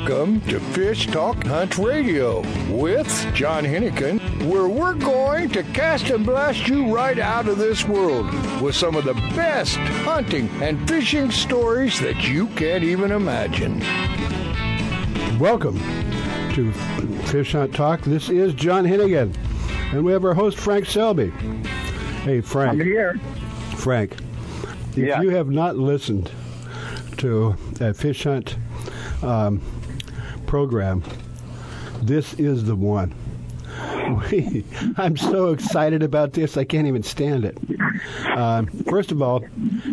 Welcome to Fish Talk Hunt Radio with John Hennigan, where we're going to cast and blast you right out of this world with some of the best hunting and fishing stories that you can't even imagine. Welcome to Fish Hunt Talk. This is John Hennigan, and we have our host Frank Selby. Hey, Frank. I'm here. Frank, if Yeah. you have not listened to a Fish Hunt um, program, this is the one. We, I'm so excited about this, I can't even stand it. Um, first of all,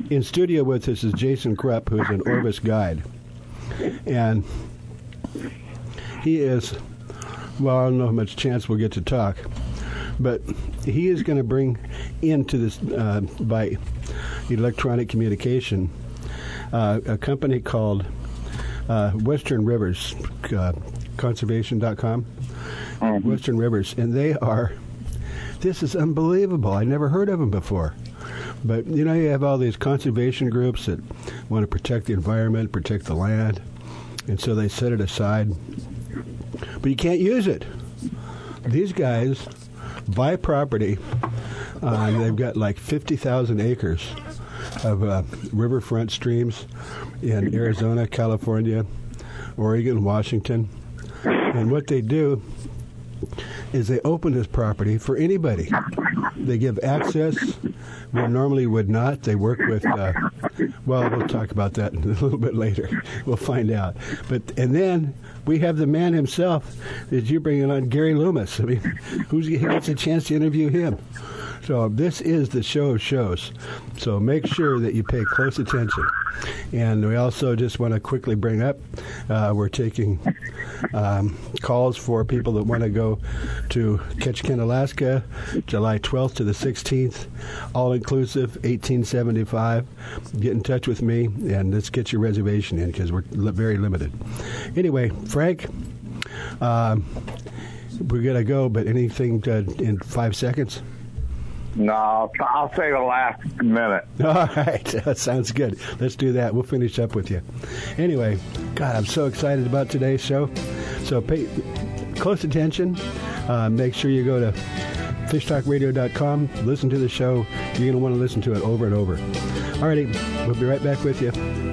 in studio with us is Jason Krupp, who's an Orvis guide. And he is, well, I don't know how much chance we'll get to talk, but he is going to bring into this uh, by electronic communication uh, a company called uh, Western Rivers, uh, conservation.com, Western Rivers, and they are, this is unbelievable. I never heard of them before. But you know, you have all these conservation groups that want to protect the environment, protect the land, and so they set it aside. But you can't use it. These guys buy property. Uh, they've got like 50,000 acres of uh, riverfront streams in Arizona, California, Oregon, Washington. And what they do is they open this property for anybody. They give access where normally would not. They work with, uh, well, we'll talk about that a little bit later. We'll find out. But and then we have the man himself that you're bringing on, Gary Loomis. I mean, who's who gets a chance to interview him? So this is the show of shows. So make sure that you pay close attention. And we also just want to quickly bring up, uh, we're taking um, calls for people that want to go to Ketchikan, Alaska, July 12th to the 16th, all inclusive, 1875. Get in touch with me and let's get your reservation in because we're li- very limited. Anyway, Frank, um, we're to go, but anything to, in five seconds? No, I'll, say the last minute. All right, that sounds good. Let's do that. We'll finish up with you. Anyway, God, I'm so excited about today's show. So pay close attention. Uh, make sure you go to fishtalkradio.com, listen to the show. You're going to want to listen to it over and over. All righty, we'll be right back with you.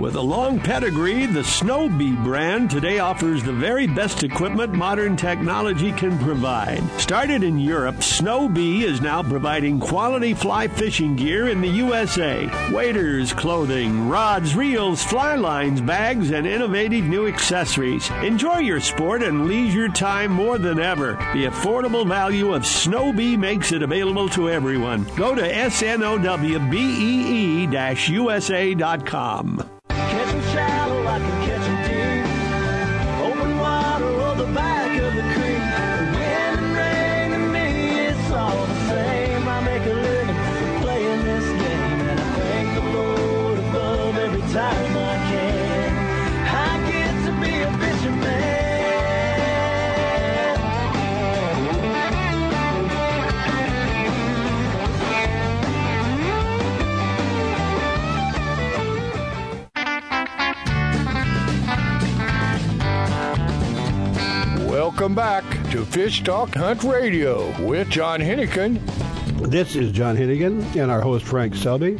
With a long pedigree, the Snowbee brand today offers the very best equipment modern technology can provide. Started in Europe, Snowbee is now providing quality fly fishing gear in the USA. Waders, clothing, rods, reels, fly lines, bags, and innovative new accessories. Enjoy your sport and leisure time more than ever. The affordable value of Snowbee makes it available to everyone. Go to snowbee-usa.com. Fish Talk Hunt Radio with John Hennigan. This is John Hennigan and our host Frank Selby,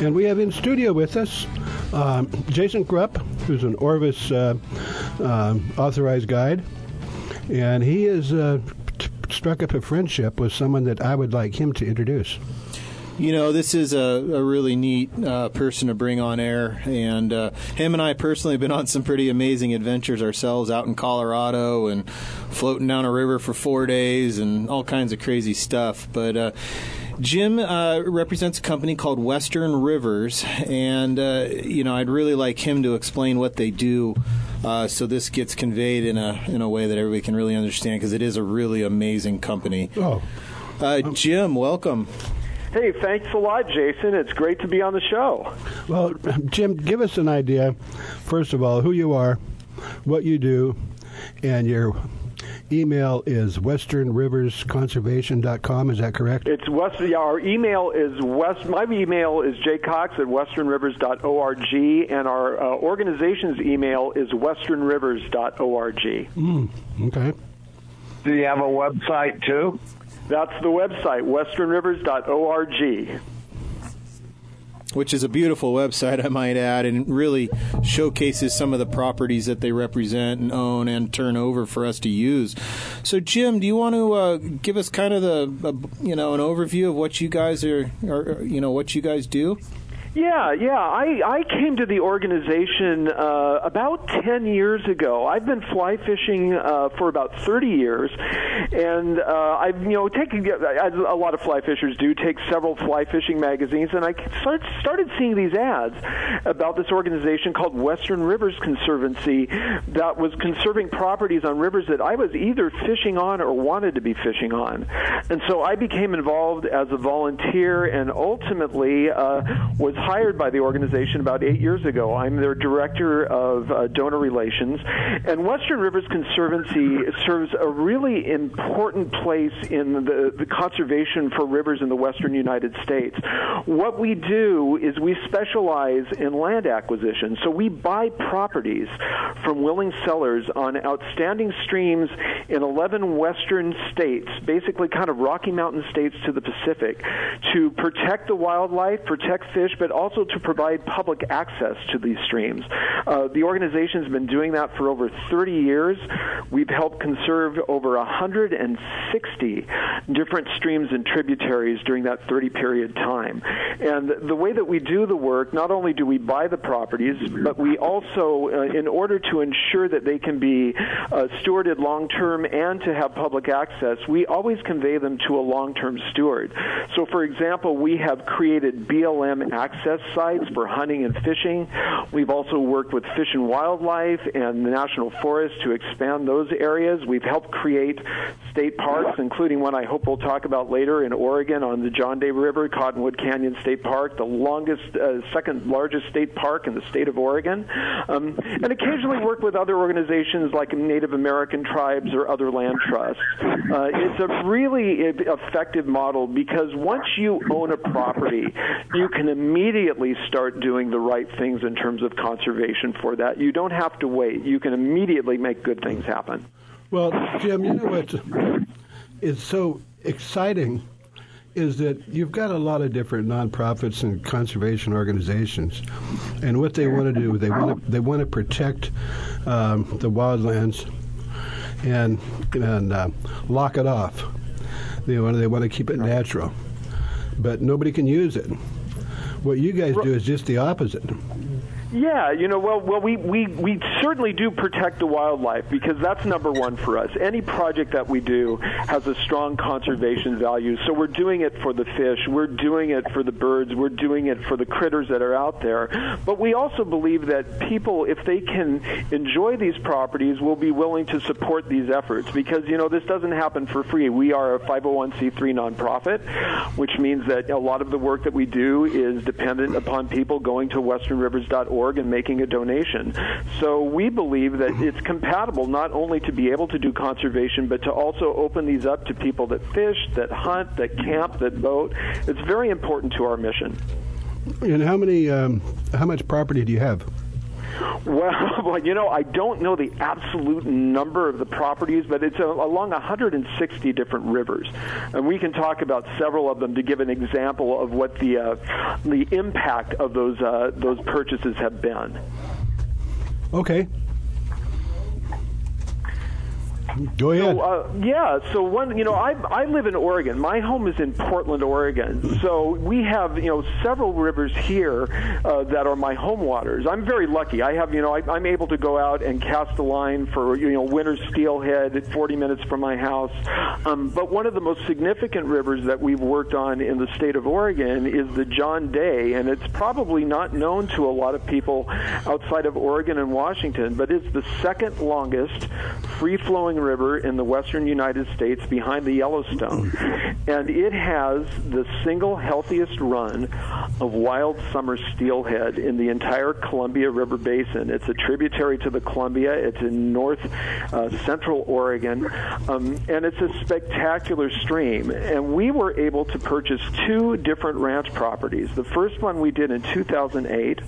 and we have in studio with us um, Jason Krupp, who's an Orvis uh, uh, authorized guide, and he has uh, t- struck up a friendship with someone that I would like him to introduce. You know, this is a, a really neat uh, person to bring on air, and uh, him and I personally have been on some pretty amazing adventures ourselves out in Colorado and floating down a river for four days and all kinds of crazy stuff. But uh, Jim uh, represents a company called Western Rivers, and uh, you know, I'd really like him to explain what they do. Uh, so this gets conveyed in a in a way that everybody can really understand because it is a really amazing company. Oh, Uh, Jim, welcome. Hey, thanks a lot, Jason. It's great to be on the show. well, Jim, give us an idea, first of all, who you are, what you do, and your email is westernriversconservation.com. Is that correct? It's West. Yeah, our email is west. My email is jcox at westernrivers.org, and our uh, organization's email is westernrivers.org. Mm, okay. Do you have a website too? That's the website, westernrivers.org. which is a beautiful website, I might add, and really showcases some of the properties that they represent and own and turn over for us to use. So, Jim, do you want to uh, give us kind of the, uh, you know, an overview of what you guys are, are, you know, what you guys do? Yeah, yeah. I, I came to the organization uh, about 10 years ago. I've been fly fishing uh, for about 30 years, and uh, I've you know taken as a lot of fly fishers do take several fly fishing magazines, and I start, started seeing these ads about this organization called Western Rivers Conservancy that was conserving properties on rivers that I was either fishing on or wanted to be fishing on, and so I became involved as a volunteer, and ultimately uh, was hired by the organization about eight years ago. I'm their director of uh, donor relations, and Western Rivers Conservancy serves a really important place in the, the conservation for rivers in the western United States. What we do is we specialize in land acquisition, so we buy properties from willing sellers on outstanding streams in 11 western states, basically kind of Rocky Mountain states to the Pacific, to protect the wildlife, protect fish, but also to provide public access to these streams. Uh, the organization's been doing that for over 30 years. We've helped conserve over 160 different streams and tributaries during that 30 period time. And the way that we do the work, not only do we buy the properties, but we also, uh, in order to ensure that they can be uh, stewarded long term and to have public access, we always convey them to a long term steward. So, for example, we have created BLM access sites for hunting and fishing. We've also worked with Fish and Wildlife and the National Forest to expand those areas. We've helped create state parks, including one I hope we'll talk about later in Oregon on the John Day River, Cottonwood Canyon State Park, the longest, uh, second largest state park in the state of Oregon. Um, and occasionally work with other organizations like Native American tribes or other land trusts. Uh, it's a really effective model because once you own a property, you can immediately start doing the right things in terms of conservation for that. You don't have to wait. You can immediately make good things happen. Well, Jim, you know what is so exciting is that you've got a lot of different nonprofits and conservation organizations, and what they want to do, they want to they want to protect um, the wildlands and and uh, lock it off. They want they want to keep it natural, but nobody can use it. What you guys do is just the opposite. Yeah, you know, well, well, we, we, we certainly do protect the wildlife because that's number one for us. Any project that we do has a strong conservation value. So we're doing it for the fish, we're doing it for the birds, we're doing it for the critters that are out there. But we also believe that people, if they can enjoy these properties, will be willing to support these efforts because you know this doesn't happen for free. We are a 501c3 nonprofit, which means that a lot of the work that we do is dependent upon people going to westernrivers.org and making a donation. So we believe that it's compatible not only to be able to do conservation, but to also open these up to people that fish, that hunt, that camp, that boat. It's very important to our mission. And how many, um, how much property do you have? Well, you know, I don't know the absolute number of the properties, but it's a, along 160 different rivers, and we can talk about several of them to give an example of what the uh, the impact of those uh, those purchases have been. Okay. Go ahead. So, uh, yeah. So one, you know, I I live in Oregon. My home is in Portland, Oregon. So we have you know several rivers here uh, that are my home waters. I'm very lucky. I have you know I, I'm able to go out and cast a line for you know winter steelhead at 40 minutes from my house. Um, but one of the most significant rivers that we've worked on in the state of Oregon is the John Day, and it's probably not known to a lot of people outside of Oregon and Washington, but it's the second longest free-flowing river in the western United States behind the Yellowstone. And it has the single healthiest run of wild summer steelhead in the entire Columbia River Basin. It's a tributary to the Columbia. It's in north uh, central Oregon. Um, and it's a spectacular stream. And we were able to purchase two different ranch properties. The first one we did in 2008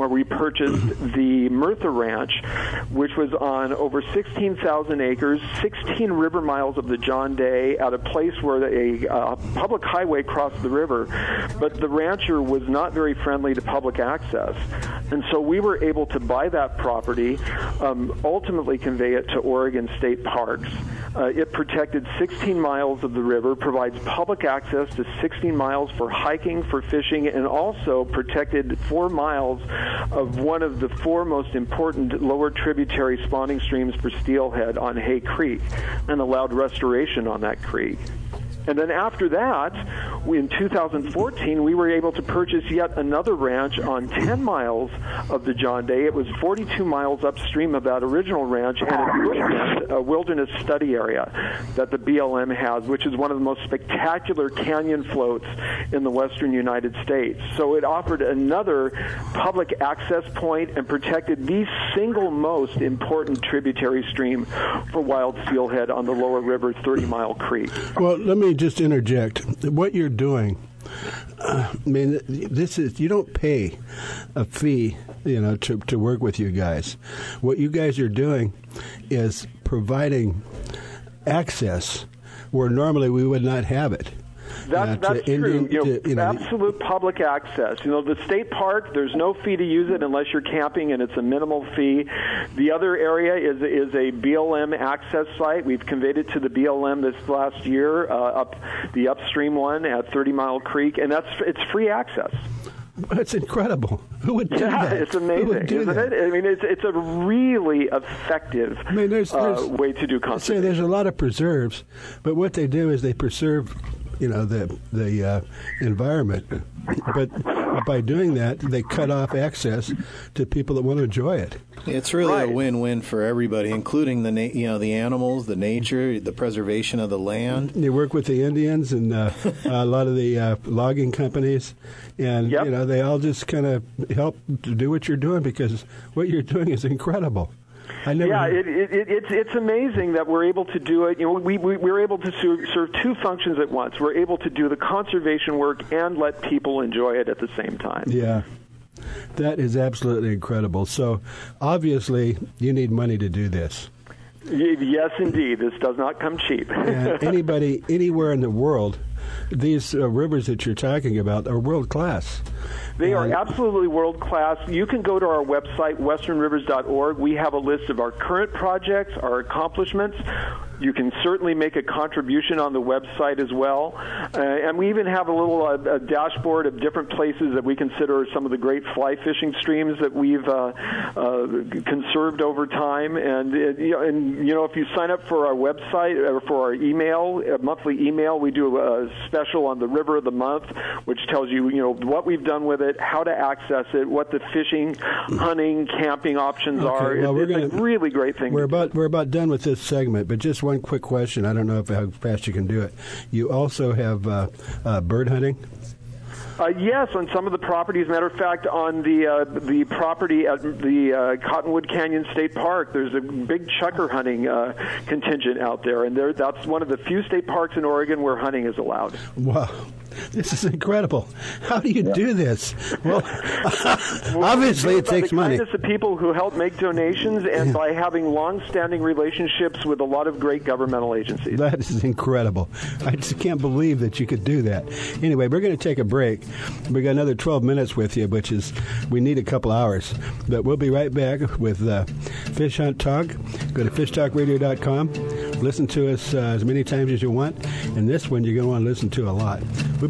where we purchased the Murtha Ranch, which was on over 16,000 acres, 16 river miles of the John Day, at a place where a uh, public highway crossed the river. But the rancher was not very friendly to public access. And so we were able to buy that property, um, ultimately convey it to Oregon State Parks. Uh, it protected 16 miles of the river, provides public access to 16 miles for hiking, for fishing, and also protected four miles of one of the four most important lower tributary spawning streams for steelhead on Hay Creek and allowed restoration on that creek. And then after that, in 2014, we were able to purchase yet another ranch on 10 miles of the John Day. It was 42 miles upstream of that original ranch, and a wilderness study area that the BLM has, which is one of the most spectacular canyon floats in the western United States. So it offered another public access point and protected the single most important tributary stream for wild steelhead on the lower river, 30 Mile Creek. Well, let me just interject. What you're doing, uh, I mean, this is you don't pay a fee, you know, to to work with you guys. What you guys are doing is providing access where normally we would not have it. That's, Uh, that's true. Indian- You know, to, you know, absolute public access. You know, the state park, there's no fee to use it unless you're camping, and it's a minimal fee. The other area is is a BLM access site. We've conveyed it to the BLM this last year, uh, up the upstream one at 30 Mile Creek, and that's it's free access. That's incredible. Who would do Yeah, that? it's Who would amazing, do isn't that? it? I mean, it's it's a really effective I mean, there's, uh, there's way to do I'd say conservation. there's a lot of preserves, but what they do is they preserve, you know, the the uh, environment. But by doing that, they cut off access to people that want to enjoy it. It's really Right. a win-win for everybody, including the na- you know the animals, the nature, the preservation of the land. They work with the Indians and uh, a lot of the uh, logging companies, and Yep. you know they all just kind of help to do what you're doing because what you're doing is incredible. I never. Yeah, it, it, it, it's it's amazing that we're able to do it. You know, we, we we're able to serve, serve two functions at once. We're able to do the conservation work and let people enjoy it at the same time. Yeah. That is absolutely incredible. So, obviously, you need money to do this. Yes, indeed. This does not come cheap. And anybody, anywhere in the world, these uh, rivers that you're talking about are world class. They are absolutely world class. You can go to our website, westernrivers.org. We have a list of our current projects, our accomplishments. You can certainly make a contribution on the website as well. Uh, and we even have a little uh, a dashboard of different places that we consider some of the great fly fishing streams that we've uh, uh, conserved over time. And, it, you know, and, you know, if you sign up for our website or for our email, a monthly email, we do a special on the River of the Month, which tells you, you know, what we've done with it, how to access it, what the fishing, hunting, camping options are. well, It- we're it's gonna- really great thing. We're about we're about done with this segment, but just one quick question. I don't know if how fast you can do it. You also have uh, uh, bird hunting. Uh, yes, on some of the properties. Matter of fact, on the uh, the property at the uh, Cottonwood Canyon State Park, there's a big chukar hunting uh, contingent out there, and there that's one of the few state parks in Oregon where hunting is allowed. Wow. This is incredible. How do you do this? Well, obviously it takes the money. of people who help make donations and by having long-standing relationships with a lot of great governmental agencies. That is incredible. I just can't believe that you could do that. Anyway, we're going to take a break. We got another 12 minutes with you, which is we need a couple hours. But we'll be right back with uh, Fish Hunt Talk. Go to fishtalkradio.com. Listen to us uh, as many times as you want. And this one you're going to want to listen to a lot. We'll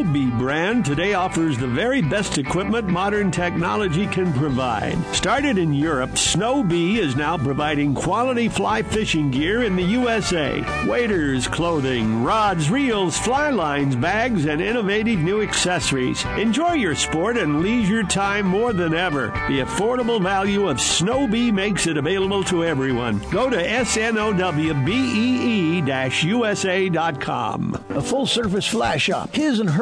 Bee brand today offers the very best equipment modern technology can provide. Started in Europe, Snowbee is now providing quality fly fishing gear in the USA. Waders, clothing, rods, reels, fly lines, bags, and innovative new accessories. Enjoy your sport and leisure time more than ever. The affordable value of Snowbee makes it available to everyone. Go to snowbee-usa.com. A full service fly shop, his and her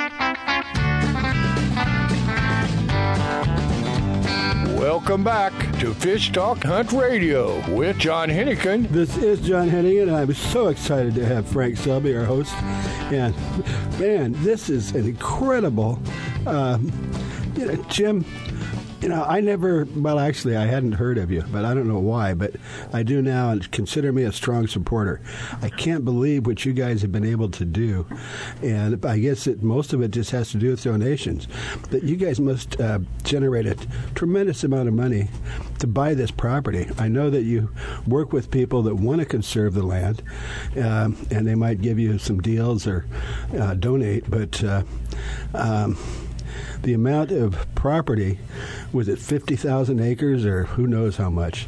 Welcome back to Fish Talk Hunt Radio with John Hennigan. This is John Hennigan, and I'm so excited to have Frank Selby, our host. And man, this is an incredible. Um, you know, Jim, you know, I never, well, actually, I hadn't heard of you, but I don't know why, but I do now and consider me a strong supporter. I can't believe what you guys have been able to do. And I guess that most of it just has to do with donations. But you guys must uh, generate a tremendous amount of money to buy this property. I know that you work with people that want to conserve the land, um, and they might give you some deals or uh, donate, but. Uh, um, the amount of property was it 50,000 acres or who knows how much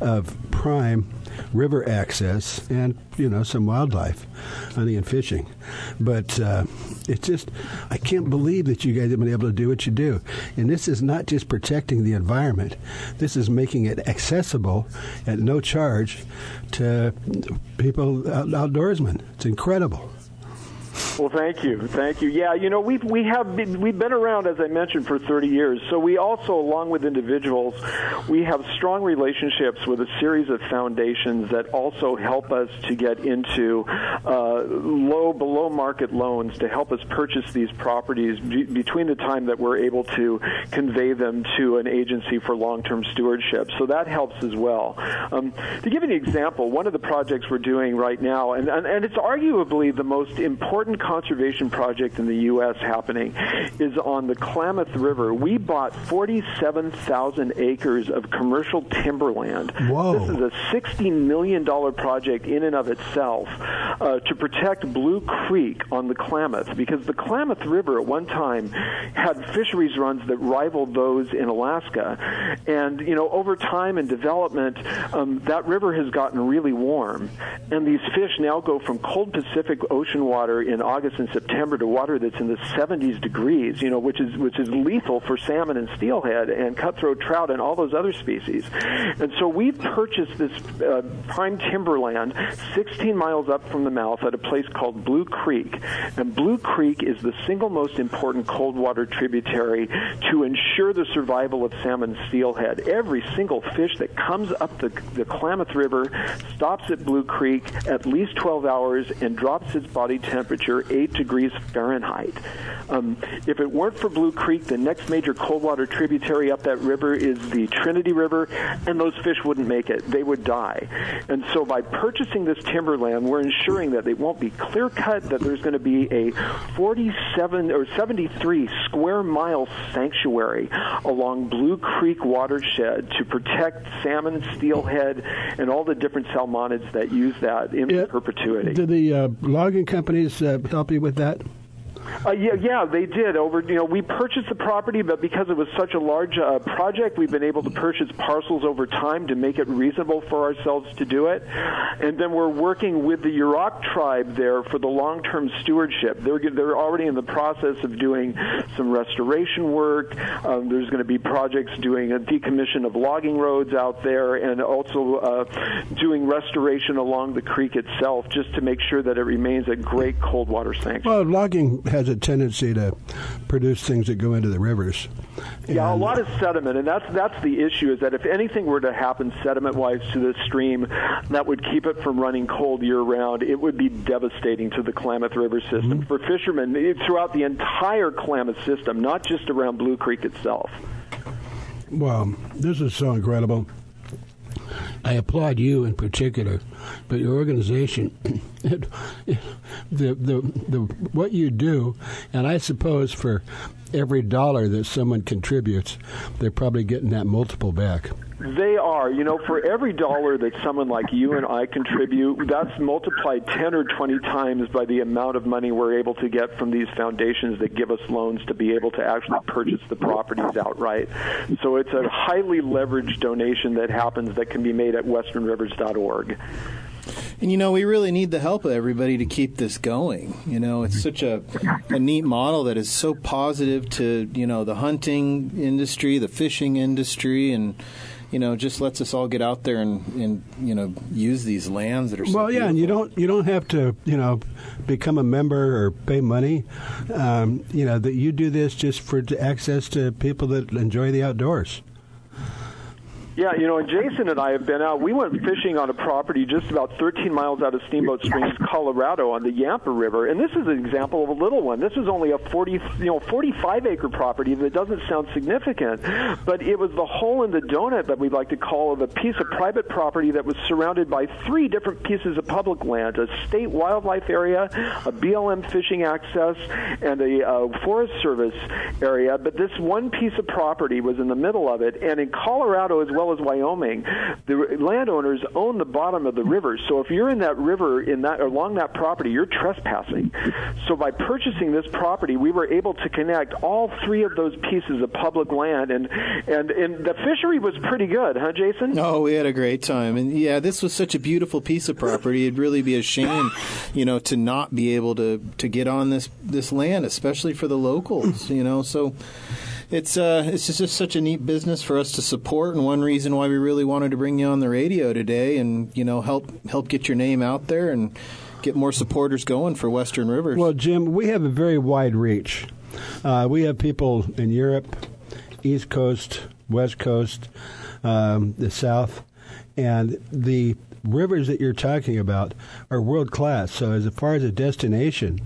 of prime river access and you know some wildlife hunting and fishing. But uh, it's just i can't believe that you guys have been able to do what you do. And this is not just protecting the environment. This is making it accessible at no charge to people out- outdoorsmen. It's incredible Well, thank you, thank you. Yeah, you know we've we have been, we've been around as I mentioned for 30 years. So we also, along with individuals, we have strong relationships with a series of foundations that also help us to get into uh, low below market loans to help us purchase these properties be- between the time that we're able to convey them to an agency for long-term stewardship. So that helps as well. Um, to give an example, one of the projects we're doing right now, and, and, and it's arguably the most important conservation project in the U.S. happening, is on the Klamath River. We bought 47,000 acres of commercial timberland. Whoa. This is a $60 million project in and of itself uh, to protect Blue Creek on the Klamath because the Klamath River at one time had fisheries runs that rivaled those in Alaska. And, you know, over time and development, um, that river has gotten really warm. And these fish now go from cold Pacific Ocean water in August and September to water that's in the 70s degrees, you know, which is, which is lethal for salmon and steelhead and cutthroat trout and all those other species. And so we've purchased this uh, prime timberland 16 miles up from the mouth at a place called Blue Creek. And Blue Creek is the single most important cold water tributary to ensure the survival of salmon and steelhead. Every single fish that comes up the, the Klamath River stops at Blue Creek at least 12 hours and drops its body temperature 8 degrees Fahrenheit. Um, if it weren't for Blue Creek, the next major cold water tributary up that river is the Trinity River, and those fish wouldn't make it. They would die. And so by purchasing this timberland, we're ensuring that it won't be clear cut, that there's going to be a 47 or 73 square mile sanctuary along Blue Creek watershed to protect salmon, steelhead, and all the different salmonids that use that in Yeah. perpetuity. Do the uh, logging companies uh, help you with that? Uh, yeah, yeah, they did. Over, you know, we purchased the property, but because it was such a large uh, project, we've been able to purchase parcels over time to make it reasonable for ourselves to do it. And then we're working with the Yurok tribe there for the long-term stewardship. They're they're already in the process of doing some restoration work. Um, there's going to be projects doing a decommission of logging roads out there, and also uh, doing restoration along the creek itself, just to make sure that it remains a great cold water sanctuary. Well, logging has a tendency to produce things that go into the rivers. Yeah, a lot of sediment, and that's that's the issue. Is that if anything were to happen sediment-wise to the stream, that would keep it from running cold year-round. It would be devastating to the Klamath River system mm-hmm. for fishermen throughout the entire Klamath system, not just around Blue Creek itself. Well, this is so incredible. I applaud you in particular, but your organization, it, the, the, the, what you do, and I suppose for every dollar that someone contributes, they're probably getting that multiple back. They are. You know, for every dollar that someone like you and I contribute, that's multiplied 10 or 20 times by the amount of money we're able to get from these foundations that give us loans to be able to actually purchase the properties outright. So it's a highly leveraged donation that happens that can be made at westernrivers.org. And you know, we really need the help of everybody to keep this going. You know, it's such a, a neat model that is so positive to, you know, the hunting industry, the fishing industry, and, you know, just lets us all get out there and, and you know, use these lands that are so Well, yeah, and you don't you don't have to you know become a member or pay money. Um, you know that you do this just for access to people that enjoy the outdoors. Yeah, you know, and Jason and I have been out. We went fishing on a property just about 13 miles out of Steamboat Springs, Colorado, on the Yampa River, and this is an example of a little one. This is only a 40, you know, 45 acre property that doesn't sound significant, but it was the hole in the donut that we'd like to call of a piece of private property that was surrounded by three different pieces of public land: a state wildlife area, a BLM fishing access, and a uh, Forest Service area. But this one piece of property was in the middle of it, and in Colorado as well as Wyoming, the landowners own the bottom of the river. So if you're in that river in that along that property, you're trespassing. So by purchasing this property, we were able to connect all three of those pieces of public land, and and and the fishery was pretty good, huh, Jason? Oh, we had a great time, and yeah, this was such a beautiful piece of property. It'd really be a shame, you know, to not be able to to get on this this land, especially for the locals. You know, so it's uh it's just, just such a neat business for us to support, and one reason why we really wanted to bring you on the radio today, and you know, help help get your name out there and. get more supporters going for Western Rivers. Well, Jim, we have a very wide reach. Uh, we have people in Europe, East Coast, West Coast, um, the South, and the rivers that you're talking about are world class. So, as far as a destination,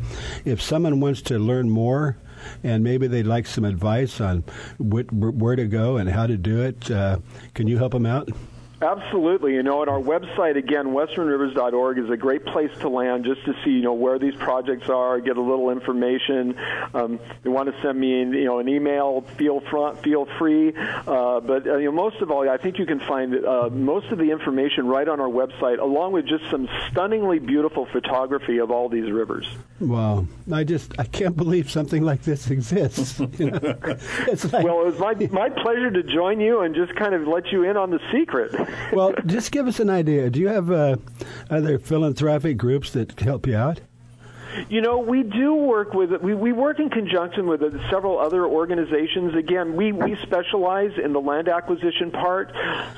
if someone wants to learn more and maybe they'd like some advice on wh- where to go and how to do it, uh, can you help them out? Absolutely. You know, and our website again, westernrivers.org, is a great place to land just to see, you know, where these projects are, get a little information. Um, if you want to send me, you know, an email, feel front, feel free. Uh, but uh, you know, most of all, I think you can find uh, most of the information right on our website, along with just some stunningly beautiful photography of all these rivers. Wow, I just I can't believe something like this exists. You know? like, well, it was my my pleasure to join you and just kind of let you in on the secret well, just give us an idea. Do you have uh, other philanthropic groups that help you out? You know, we do work with we, we work in conjunction with several other organizations. Again, we, we specialize in the land acquisition part,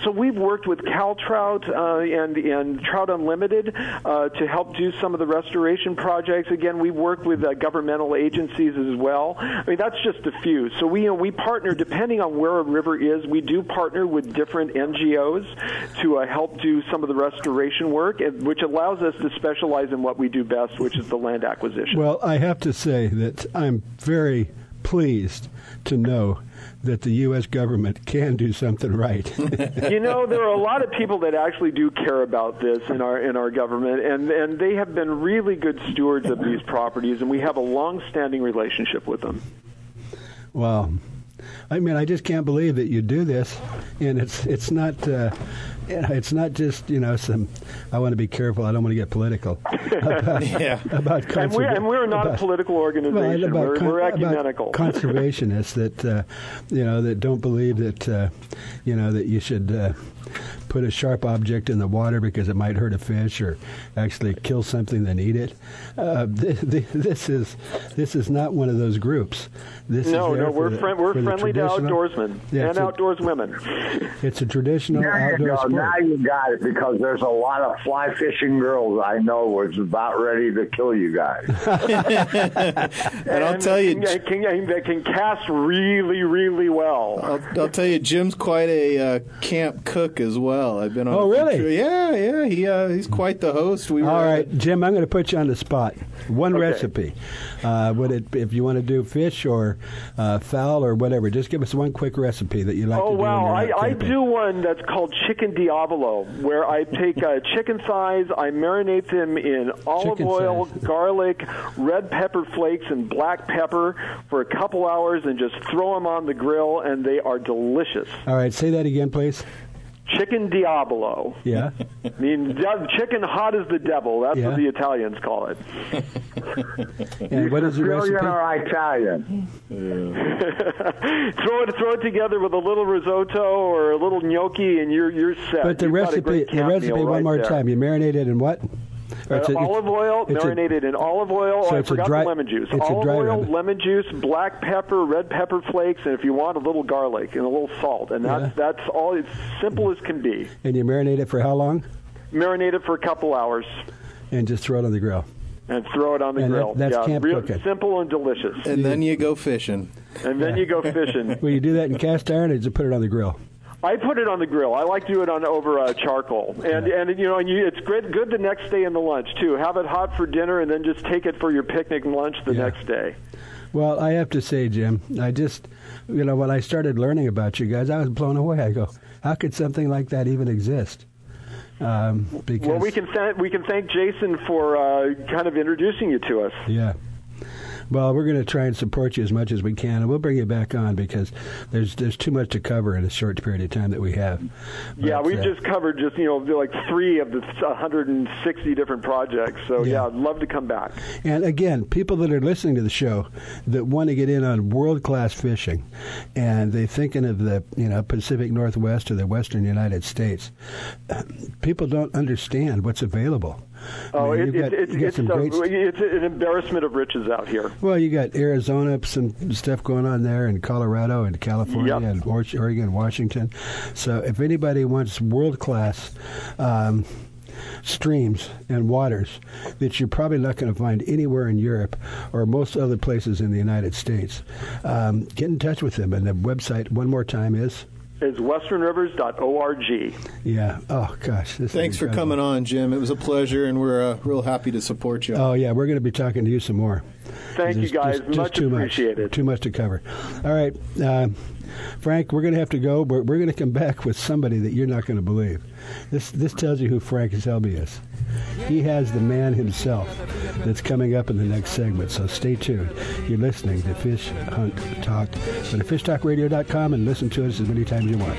so we've worked with Cal Trout uh, and and Trout Unlimited uh, to help do some of the restoration projects. Again, we work with uh, governmental agencies as well. I mean, that's just a few. So we you know, we partner depending on where a river is. We do partner with different NGOs to uh, help do some of the restoration work, which allows us to specialize in what we do best, which is the land acquisition. Well, I have to say that I'm very pleased to know that the U.S. government can do something right. you know, there are a lot of people that actually do care about this in our in our government, and and they have been really good stewards of these properties, and we have a long-standing relationship with them. Wow. I mean, I just can't believe that you do this, and it's it's not uh, you know, it's not just you know some. I want to be careful. I don't want to get political about, yeah. about conserva- and, we're, and we're not about, a political organization. Well, we're, con- we're ecumenical. conservationists that uh, you know that don't believe that uh, you know that you should uh, put a sharp object in the water because it might hurt a fish or actually kill something then eat it. Uh, this, this is this is not one of those groups. This no, is no, we're the, friend, we're friendly to outdoorsmen yeah, and outdoors women. It's a traditional there outdoor you go. sport. Now you got it because there's a lot of fly fishing girls I know was about ready to kill you guys. and I'll tell you, can, can, can, can cast really, really well. I'll, I'll tell you, Jim's quite a uh, camp cook as well. I've been on. Oh, really? Trip. Yeah, yeah. He uh, he's quite the host. We All were right, Jim. I'm going to put you on the spot. One Okay. recipe. Uh, would it if you want to do fish or uh, fowl or whatever? Just give us one quick recipe that you like Oh to do. when wow! I, I do one that's called chicken diavolo, where I take uh, chicken thighs, I marinate them in olive Chicken oil, thighs. garlic, red pepper flakes, and black pepper for a couple hours, and just throw them on the grill, and they are delicious. All right, say that again, please. Chicken diavolo. Yeah. I mean, chicken hot as the devil. That's Yeah. what the Italians call it. And what is the Brilliant recipe? or Italian? throw it, throw it together with a little risotto or a little gnocchi, and you're you're set. But the You've recipe, the recipe, meal one right more there. time. You marinate it in what? Or Uh, a- olive oil, it's a- marinated in olive oil. So oh, I forgot dry- the lemon juice. it's a olive dry oil, rub. lemon juice, black pepper, red pepper flakes, and if you want a little garlic and a little salt. And that's Yeah. that's all. It's simple as can be. and you marinate it for how long? Marinate it for a couple hours And just throw it on the grill. and throw it on the And that- grill. that's yeah, camp real cooking. simple and delicious. and then you go fishing. And then you go fishing. Will you do that in cast iron, or just put it on the grill? I put it on the grill. I like to do it on over uh, charcoal, and and you know, and you, it's great, good the next day in the lunch too. Have it hot for dinner, and then just take it for your picnic lunch the Yeah. next day. Well, I have to say, Jim, I just, you know, when I started learning about you guys, I was blown away. I go, how could something like that even exist? Um, because Well, we can thank we can thank Jason for uh, kind of introducing you to us. Yeah. Well, we're going to try and support you as much as we can, and we'll bring you back on because there's there's too much to cover in a short period of time that we have. yeah, we've uh, just covered just you know like three of the 160 different projects. So Yeah. yeah, I'd love to come back. And again, people that are listening to the show that want to get in on world class fishing, and they're thinking of the you know Pacific Northwest or the Western United States, people don't understand what's available. Oh, I mean, it, you've it, got it's, great st- it's an embarrassment of riches out here. Well, you got Arizona, some stuff going on there, and Colorado, and California, Yep. and Oregon, Washington. So, if anybody wants world class, um, streams and waters that you're probably not going to find anywhere in Europe or most other places in the United States. Um, get in touch with them, and the website one more time is is westernrivers.org. Yeah. Oh gosh. Thanks for coming on, Jim. It was a pleasure, and we're uh, real happy to support you. Oh yeah, we're going to be talking to you some more. Thank you guys. Just, much too appreciated. Much, too much to cover. All right. Uh, Frank, we're going to have to go, but we're going to come back with somebody that you're not going to believe. This this tells you who Frank Selby is. He has the man himself that's coming up in the next segment. So stay tuned. You're listening to Fish Hunt Talk. Go to fishtalkradio.com and listen to us as many times you want.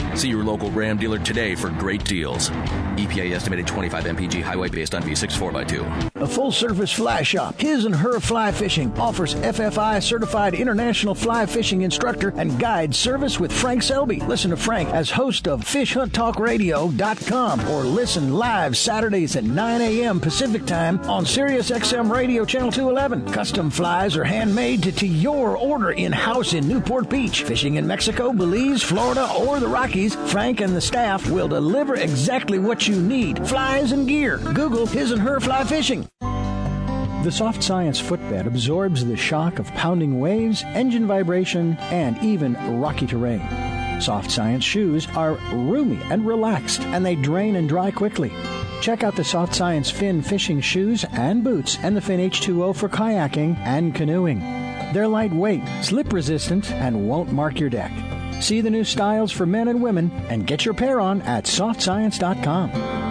See your local Ram dealer today for great deals. EPA estimated 25 mpg highway based on V6 4x2. A full service fly shop, his and her fly fishing, offers FFI certified international fly fishing instructor and guide service with Frank Selby. Listen to Frank as host of FishHuntTalkRadio.com or listen live Saturdays at 9 a.m. Pacific Time on Sirius XM Radio Channel 211. Custom flies are handmade to, to your order in house in Newport Beach. Fishing in Mexico, Belize, Florida, or the Rockies, Frank and the staff will deliver exactly what you need flies and gear. Google his and her fly fishing. The Soft Science footbed absorbs the shock of pounding waves, engine vibration, and even rocky terrain. Soft Science shoes are roomy and relaxed, and they drain and dry quickly. Check out the Soft Science Fin fishing shoes and boots and the Fin H2O for kayaking and canoeing. They're lightweight, slip resistant, and won't mark your deck. See the new styles for men and women and get your pair on at softscience.com.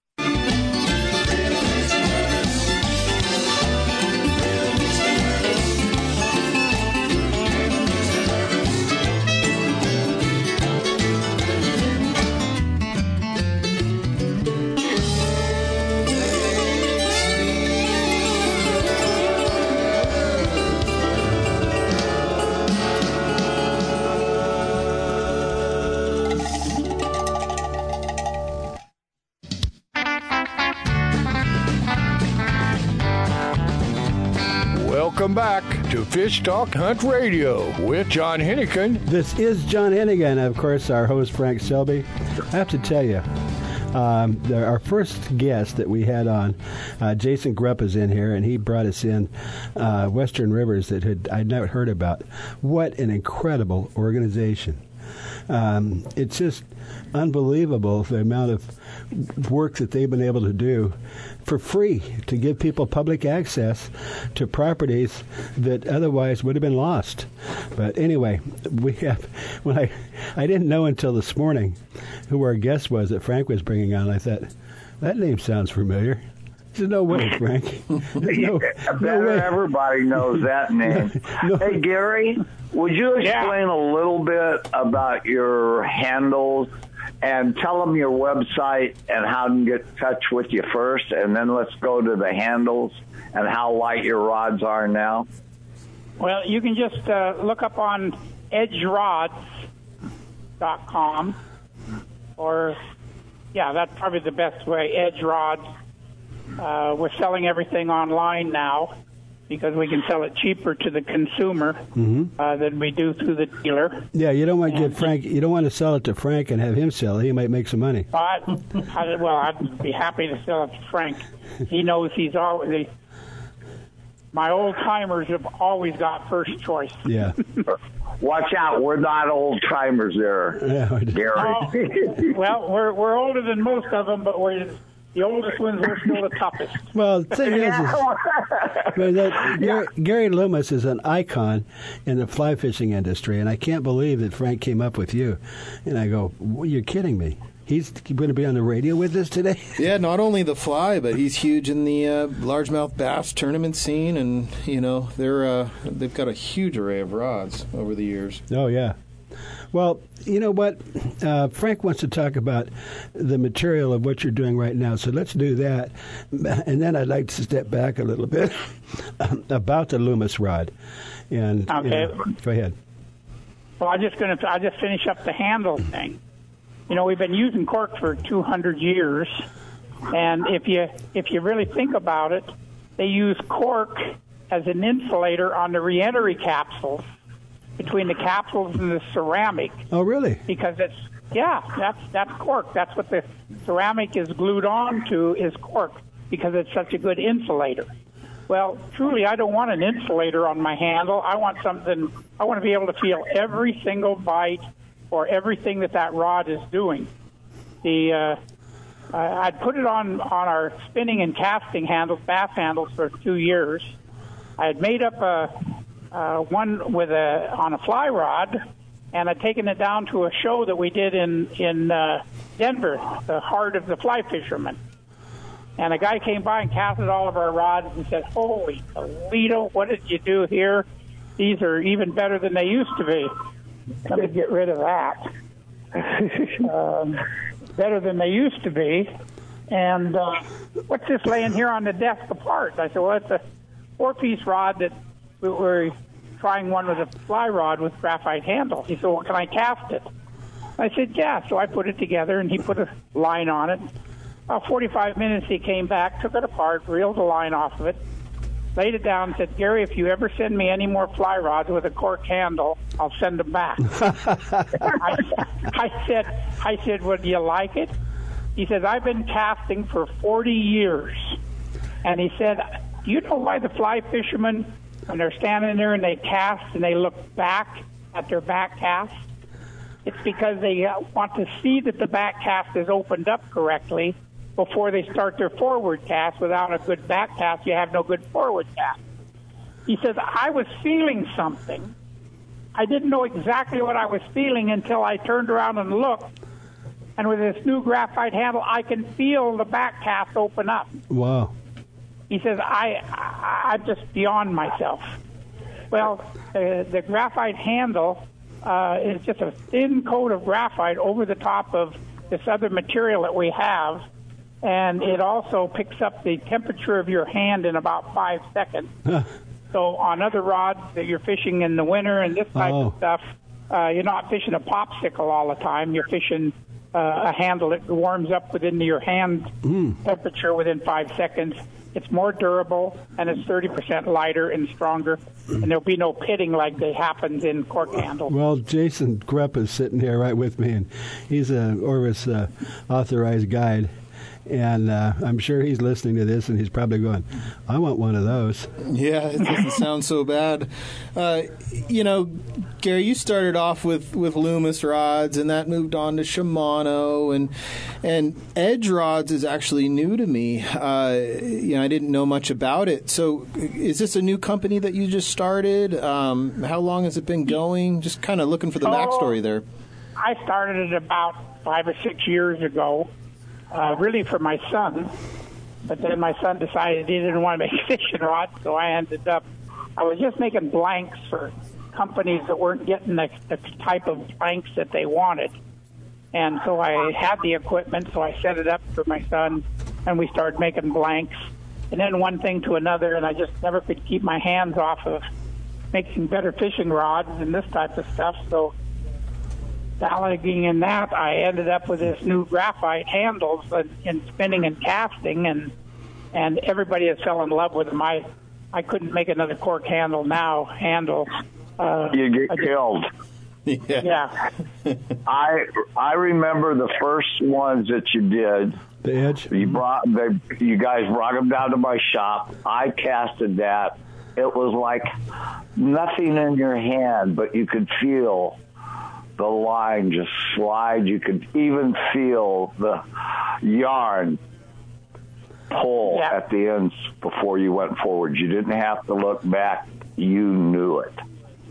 Fish Talk Hunt Radio with John Hennigan. This is John Hennigan, of course, our host Frank Selby. I have to tell you, um, the, our first guest that we had on, uh, Jason Grupp, is in here, and he brought us in uh, Western Rivers that had I'd never heard about. What an incredible organization! Um, it's just unbelievable the amount of work that they've been able to do for free to give people public access to properties that otherwise would have been lost. But anyway, we have when I I didn't know until this morning who our guest was that Frank was bringing on. I thought that name sounds familiar. There's no way, Frank. There's no, yeah, no way. everybody knows that name. Hey, Gary, would you explain a little bit about your handles and tell them your website and how to get in touch with you first, and then let's go to the handles and how light your rods are now? Well, you can just uh, look up on edgerods.com or yeah, that's probably the best way. Edge rods. Uh, we're selling everything online now because we can sell it cheaper to the consumer hmm uh, than we do through the dealer. Yeah, you don't want to get Frank. You don't want to sell it to Frank and have him sell it. He might make some money. I, I, well, I'd be happy to sell it to Frank. He knows he's always. He, My old timers have always got first choice. Yeah. Watch out, we're not old timers there, Gary. Oh, well, we're we're older than most of them, but we're the oldest ones. We're still the toughest. Well, the thing is, is that, Gary, Gary Loomis is an icon in the fly fishing industry, and I can't believe that Frank came up with you. And I go, well, "You're kidding me? He's going to be on the radio with us today." Yeah, not only the fly, but he's huge in the uh, largemouth bass tournament scene, and you know they're uh, they've got a huge array of rods over the years. Oh yeah. Well, you know what? Uh, Frank wants to talk about the material of what you're doing right now, so let's do that. And then I'd like to step back a little bit about the Loomis rod. And you Okay. know, go ahead. Well, I'm just gonna I just finish up the handle thing. You know, we've been using cork for 200 years, and if you if you really think about it, they use cork as an insulator on the reentry capsules between the capsules and the ceramic Oh, really? because it's yeah that's that's cork. That's what the ceramic is glued on to is cork because it's such a good insulator. Well, truly, I don't want an insulator on my handle. I want something. I want to be able to feel every single bite or everything that that rod is doing. The uh, I- I'd put it on on our spinning and casting handles, bass handles, for two years. I had made up a, uh, one with a on a fly rod, and I'd taken it down to a show that we did in in uh, Denver, the heart of the fly fishermen. And a guy came by and casted all of our rods and said, "Holy Toledo, what did you do here? These are even better than they used to be." Let me get rid of that. um, better than they used to be. And uh, what's this laying here on the desk apart? I said, well, it's a four-piece rod that we were trying one with a fly rod with graphite handle. He said, well, can I cast it? I said, yeah. So I put it together, and he put a line on it. About 45 minutes, he came back, took it apart, reeled the line off of it, laid it down, and said, Gary, if you ever send me any more fly rods with a cork handle, I'll send them back. I, I said, I said, would you like it? He said, I've been casting for 40 years. And he said, do you know why the fly fishermen, when they're standing there and they cast and they look back at their back cast? It's because they uh, want to see that the back cast is opened up correctly before they start their forward cast. Without a good back cast, you have no good forward cast. He says, I was feeling something. I didn't know exactly what I was feeling until I turned around and looked. And with this new graphite handle, I can feel the back cast open up. Wow. He says, I, I, I'm just beyond myself. Well, uh, the graphite handle uh, is just a thin coat of graphite over the top of this other material that we have, and it also picks up the temperature of your hand in about five seconds. So on other rods that you're fishing in the winter and this type Oh. of stuff, uh, you're not fishing a popsicle all the time. You're fishing uh, a handle that warms up within your hand temperature within five seconds. It's more durable and it's 30% lighter and stronger, and there'll be no pitting like they happens in cork handles. Well, Jason Grepp is sitting here right with me, and he's a Orvis uh, authorized guide. And uh, I'm sure he's listening to this, and he's probably going, "I want one of those." Yeah, it doesn't sound so bad. Uh, you know, Gary, you started off with, with Loomis rods, and that moved on to Shimano, and and Edge rods is actually new to me. Uh, you know, I didn't know much about it. So, is this a new company that you just started? Um, how long has it been going? Just kind of looking for the Oh. backstory there. I started it about five or six years ago, uh, really for my son. But then my son decided he didn't want to make fishing rods, so I ended up. I was just making blanks for companies that weren't getting the, the type of blanks that they wanted. And so I had the equipment, so I set it up for my son, and we started making blanks. And then one thing to another, and I just never could keep my hands off of making better fishing rods and this type of stuff. So, dallying in that, I ended up with this new graphite handles and, in spinning and casting, and and everybody has fell in love with them. I I couldn't make another cork handle now. Handle. Uh, You get I just- killed. Yeah. I I remember the first ones that you did. The edge. You brought they you guys brought them down to my shop. I casted that. It was like nothing in your hand, but you could feel the line just slide. You could even feel the yarn pull at the ends before you went forward. You didn't have to look back. You knew it.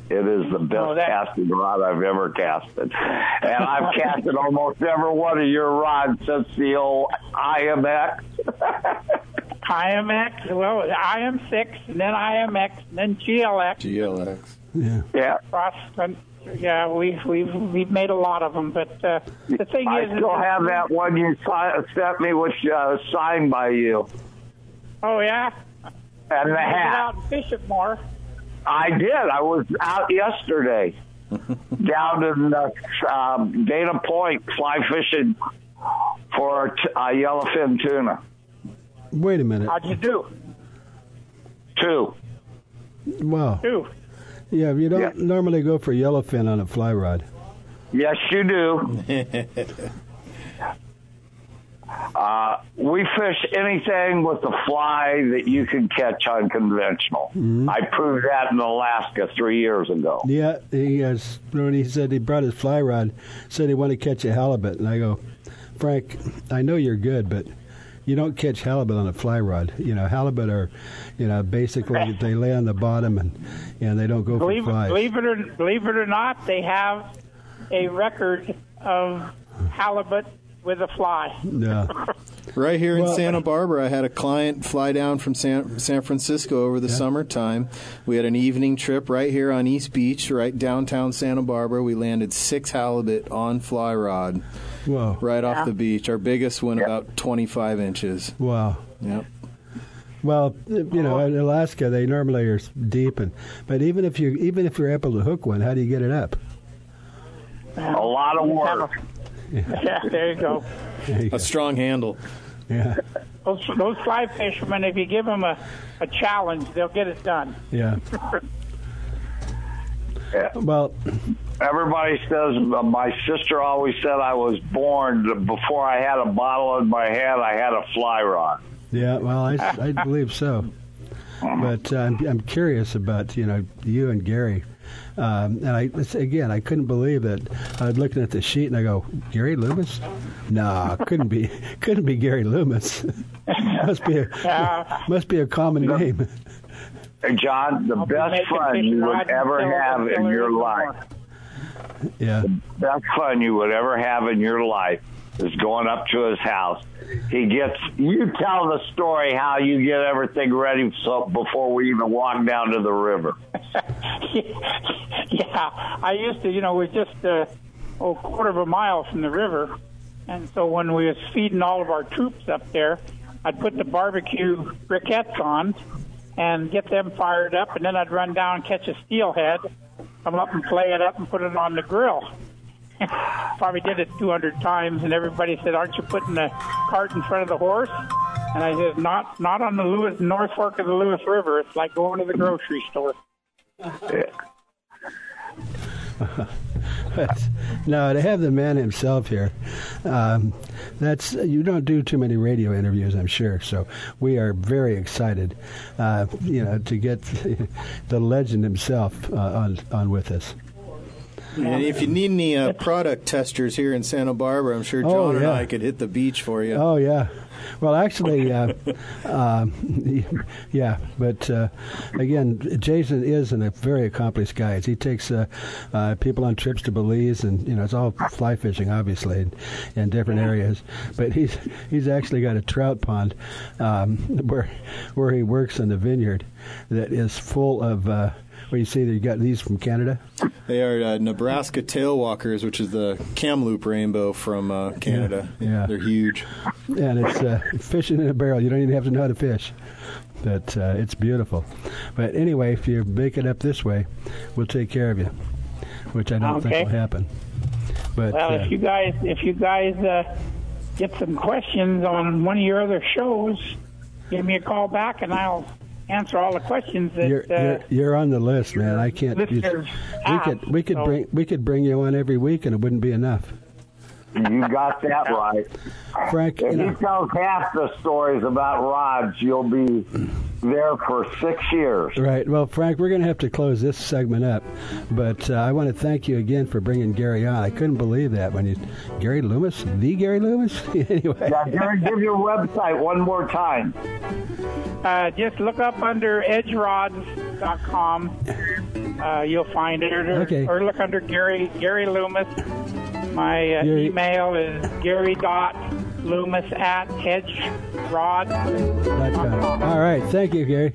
It is the best casting rod I've ever casted. And I've casted almost every one of your rods since the old IMX. IMX, well, IM6, and then IMX, and then GLX. GLX. Yeah. Yeah. Cross, yeah, we've we've we've made a lot of them, but uh, the thing I is, I still have that one you si- sent me, which uh, signed by you. Oh yeah, And the hat. out and fish it more. I did. I was out yesterday down in uh, um, Dana Point fly fishing for t- uh, yellowfin tuna. Wait a minute. How'd you do? Two. Wow. Two. Yeah, you don't normally go for yellowfin on a fly rod. Yes, you do. Uh, we fish anything with a fly that you can catch unconventional. I proved that in Alaska three years ago. Yeah, he has. When he said he brought his fly rod, said he wanted to catch a halibut, and I go, Frank, I know you're good, but you don't catch halibut on a fly rod. You know, halibut are, you know, basically they lay on the bottom and and they don't go for Believe, flies. believe it or believe it or not, they have a record of halibut with a fly. Yeah. Right here in Well- Santa Barbara, I had a client fly down from San, San Francisco over the summertime. We had an evening trip right here on East Beach, right downtown Santa Barbara. We landed six halibut on fly rod Whoa. right Yeah. off the beach. Our biggest went about 25 inches. Wow. Yep. Well, you know, in Alaska they normally are deep, and but even if you even if you're able to hook one, how do you get it up? A lot of work. Yeah, there you go. A strong handle. Yeah. Those, those fly fishermen, if you give them a, a challenge, they'll get it done. Yeah. Well, Everybody says uh, my sister always said I was born before I had a bottle in my hand. I had a fly rod. Yeah, well, I, I believe so. But uh, I'm, I'm curious about you know you and Gary, um, and I again I couldn't believe that I was looking at the sheet and I go Gary Loomis, no, couldn't be couldn't be Gary Loomis. must be a must be a common name. John, the best making fun you would ever have in your there's life. Yeah. the best fun you would ever have in your life is going up to his house. He gets you tell the story how you get everything ready so before we even walk down to the river. yeah, I used to, you know, we're just uh, oh, a quarter of a mile from the river, and so when we was feeding all of our troops up there, I'd put the barbecue briquettes on and get them fired up, and then I'd run down, and catch a steelhead, come up and play it up and put it on the grill. Probably did it 200 times, and everybody said, "Aren't you putting the cart in front of the horse?" And I said, "Not, not on the Lewis North Fork of the Lewis River. It's like going to the grocery store." But, no, to have the man himself here, um, that's you don't do too many radio interviews, I'm sure. So we are very excited, uh, you know, to get the legend himself uh, on on with us. And if you need any uh, product testers here in Santa Barbara, I'm sure John Oh, and. I could hit the beach for you. Oh yeah. Well, actually, uh, um, yeah. But uh, again, Jason is an, a very accomplished guy. He takes uh, uh, people on trips to Belize, and you know, it's all fly fishing, obviously, in, in different areas. But he's he's actually got a trout pond um, where where he works in the vineyard that is full of. Uh, well, you see, that you got these from Canada. They are uh, Nebraska tailwalkers, which is the Kamloops rainbow from uh, Canada. Yeah. They're huge. and it's uh, fishing in a barrel. You don't even have to know how to fish. But uh, it's beautiful. But anyway, if you make it up this way, we'll take care of you, which I don't Okay. think will happen. But well, uh, if you guys if you guys uh, get some questions on one of your other shows, give me a call back and I'll answer all the questions that. you're, uh, you're you're on the list, man. I can't. you- listeners we could we could so- bring we could bring you on every week, and it wouldn't be enough. You got that right. Frank, If you you know, tell half the stories about rods, you'll be there for six years. Right. Well, Frank, we're going to have to close this segment up, but uh, I want to thank you again for bringing Gary on. I couldn't believe that when you, Gary Loomis, the Gary Loomis. anyway. Yeah, Gary, give your website one more time. Uh, just look up under edgerods.com. Uh, you'll find it, or, Okay. or look under Gary Gary Loomis. My uh, Gary- email is gary dot loomis at edgerod.com. All right. Thank you, Gary.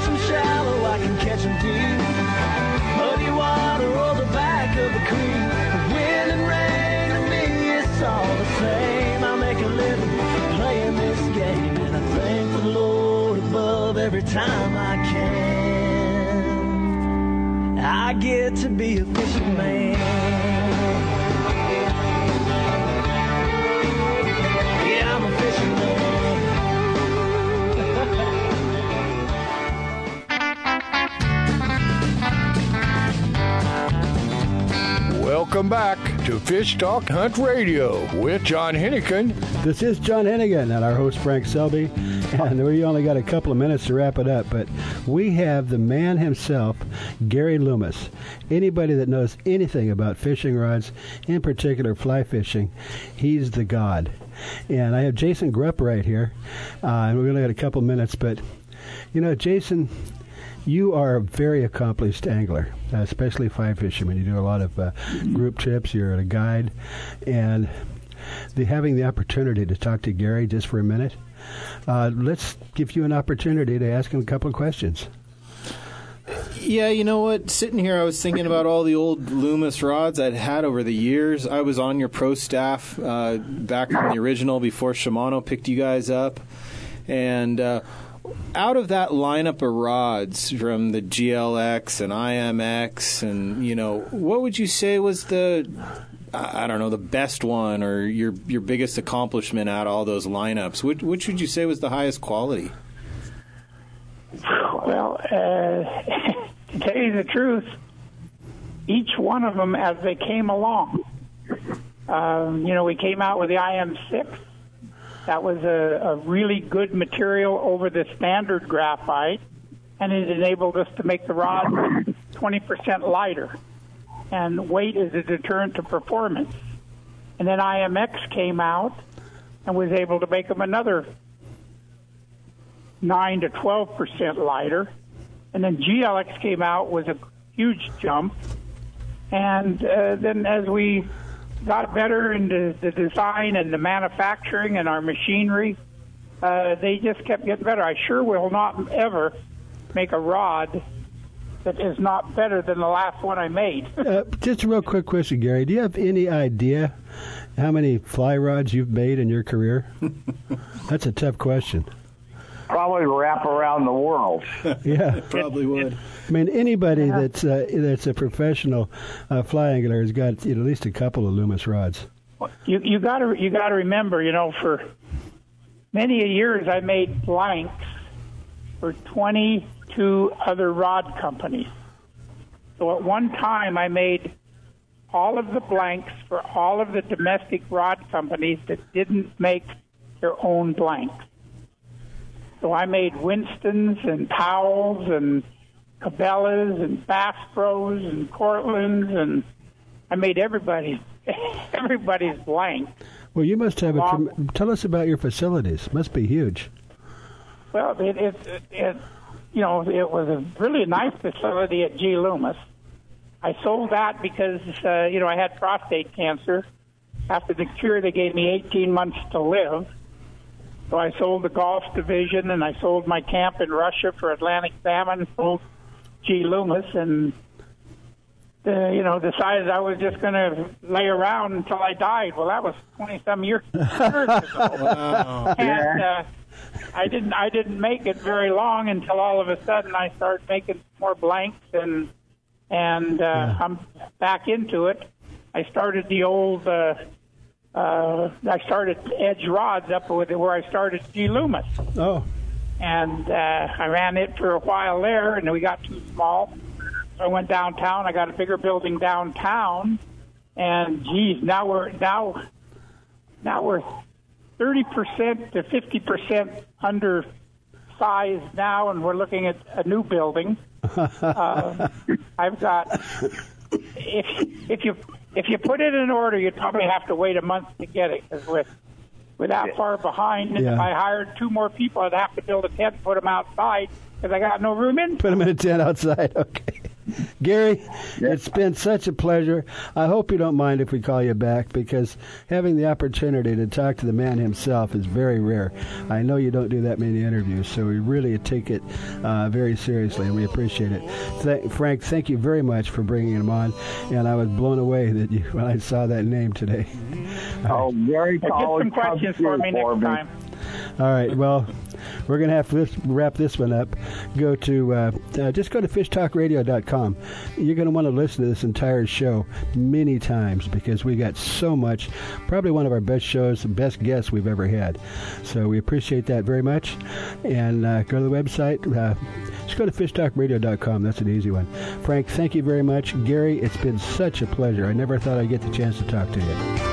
Catch them shallow, I can catch them deep. Muddy water or the back of the creek. Wind and rain to me, it's all the same. I make a living playing this game, and I thank the Lord above every time I can. I get to be a fisherman. Welcome back to Fish Talk Hunt Radio with John Hennigan. This is John Hennigan and our host Frank Selby, and we only got a couple of minutes to wrap it up, but we have the man himself, Gary Loomis. Anybody that knows anything about fishing rods, in particular fly fishing, he's the god. And I have Jason Grupp right here, uh, and we only got a couple minutes, but you know, Jason, you are a very accomplished angler, especially fly fisherman. You do a lot of uh, group trips. You're a guide, and the, having the opportunity to talk to Gary just for a minute, uh, let's give you an opportunity to ask him a couple of questions. Yeah, you know what? Sitting here, I was thinking about all the old Loomis rods I'd had over the years. I was on your pro staff uh, back from the original before Shimano picked you guys up. And uh, out of that lineup of rods from the GLX and IMX, and, you know, what would you say was the. I don't know the best one or your your biggest accomplishment out of all those lineups. Which, which would you say was the highest quality? Well, uh, to tell you the truth, each one of them as they came along. Um, you know, we came out with the IM6, That was a, a really good material over the standard graphite, and it enabled us to make the rod 20% lighter. And weight is a deterrent to performance. And then IMX came out and was able to make them another 9 to 12% lighter. And then GLX came out was a huge jump. And uh, then as we got better into the design and the manufacturing and our machinery, uh, they just kept getting better. I sure will not ever make a rod that is not better than the last one I made. uh, just a real quick question, Gary. Do you have any idea how many fly rods you've made in your career? That's a tough question. Probably wrap around the world. Yeah, probably would. I mean, anybody that's uh, that's a professional uh, fly angler has got you know, at least a couple of Loomis rods. You you got to you got to remember, you know, for many years I made blanks for 22 other rod companies. So at one time I made all of the blanks for all of the domestic rod companies that didn't make their own blanks. So I made Winston's and Powell's and Cabela's and Bass Pros and Cortland's and I made everybody's everybody's blank. Well, you must have a. Trem- tell us about your facilities. Must be huge. Well, it, it, it, it you know it was a really nice facility at G Loomis. I sold that because uh, you know I had prostate cancer. After the cure, they gave me 18 months to live. So I sold the golf division and I sold my camp in Russia for Atlantic salmon. Sold G Loomis and uh, you know decided I was just going to lay around until I died. Well, that was 20 some years, years ago. Wow. And uh, I didn't I didn't make it very long until all of a sudden I started making more blanks and and uh, I'm back into it. I started the old. Uh, uh, I started Edge Rods up with where I started G Loomis, Oh, and uh, I ran it for a while there, and we got too small. So I went downtown. I got a bigger building downtown, and geez, now we're now now we're thirty percent to fifty percent under size now, and we're looking at a new building. uh, I've got if if you if you put it in order, you'd probably have to wait a month to get it because with with that far behind, and if I hired two more people, I'd have to build a tent put them outside because I got no room in. put them in a tent outside. Okay. Gary, it's been such a pleasure. I hope you don't mind if we call you back because having the opportunity to talk to the man himself is very rare. I know you don't do that many interviews, so we really take it uh, very seriously, and we appreciate it. Th- Frank, thank you very much for bringing him on, and I was blown away that you when I saw that name today. Oh, Gary Get Collins some questions for me next time. All right. Well, we're going to have to wrap this one up. Go to uh, uh, just go to fishtalkradio.com. You're going to want to listen to this entire show many times because we got so much. Probably one of our best shows, best guests we've ever had. So we appreciate that very much. And uh, go to the website. Uh, just go to fishtalkradio.com. That's an easy one. Frank, thank you very much. Gary, it's been such a pleasure. I never thought I'd get the chance to talk to you.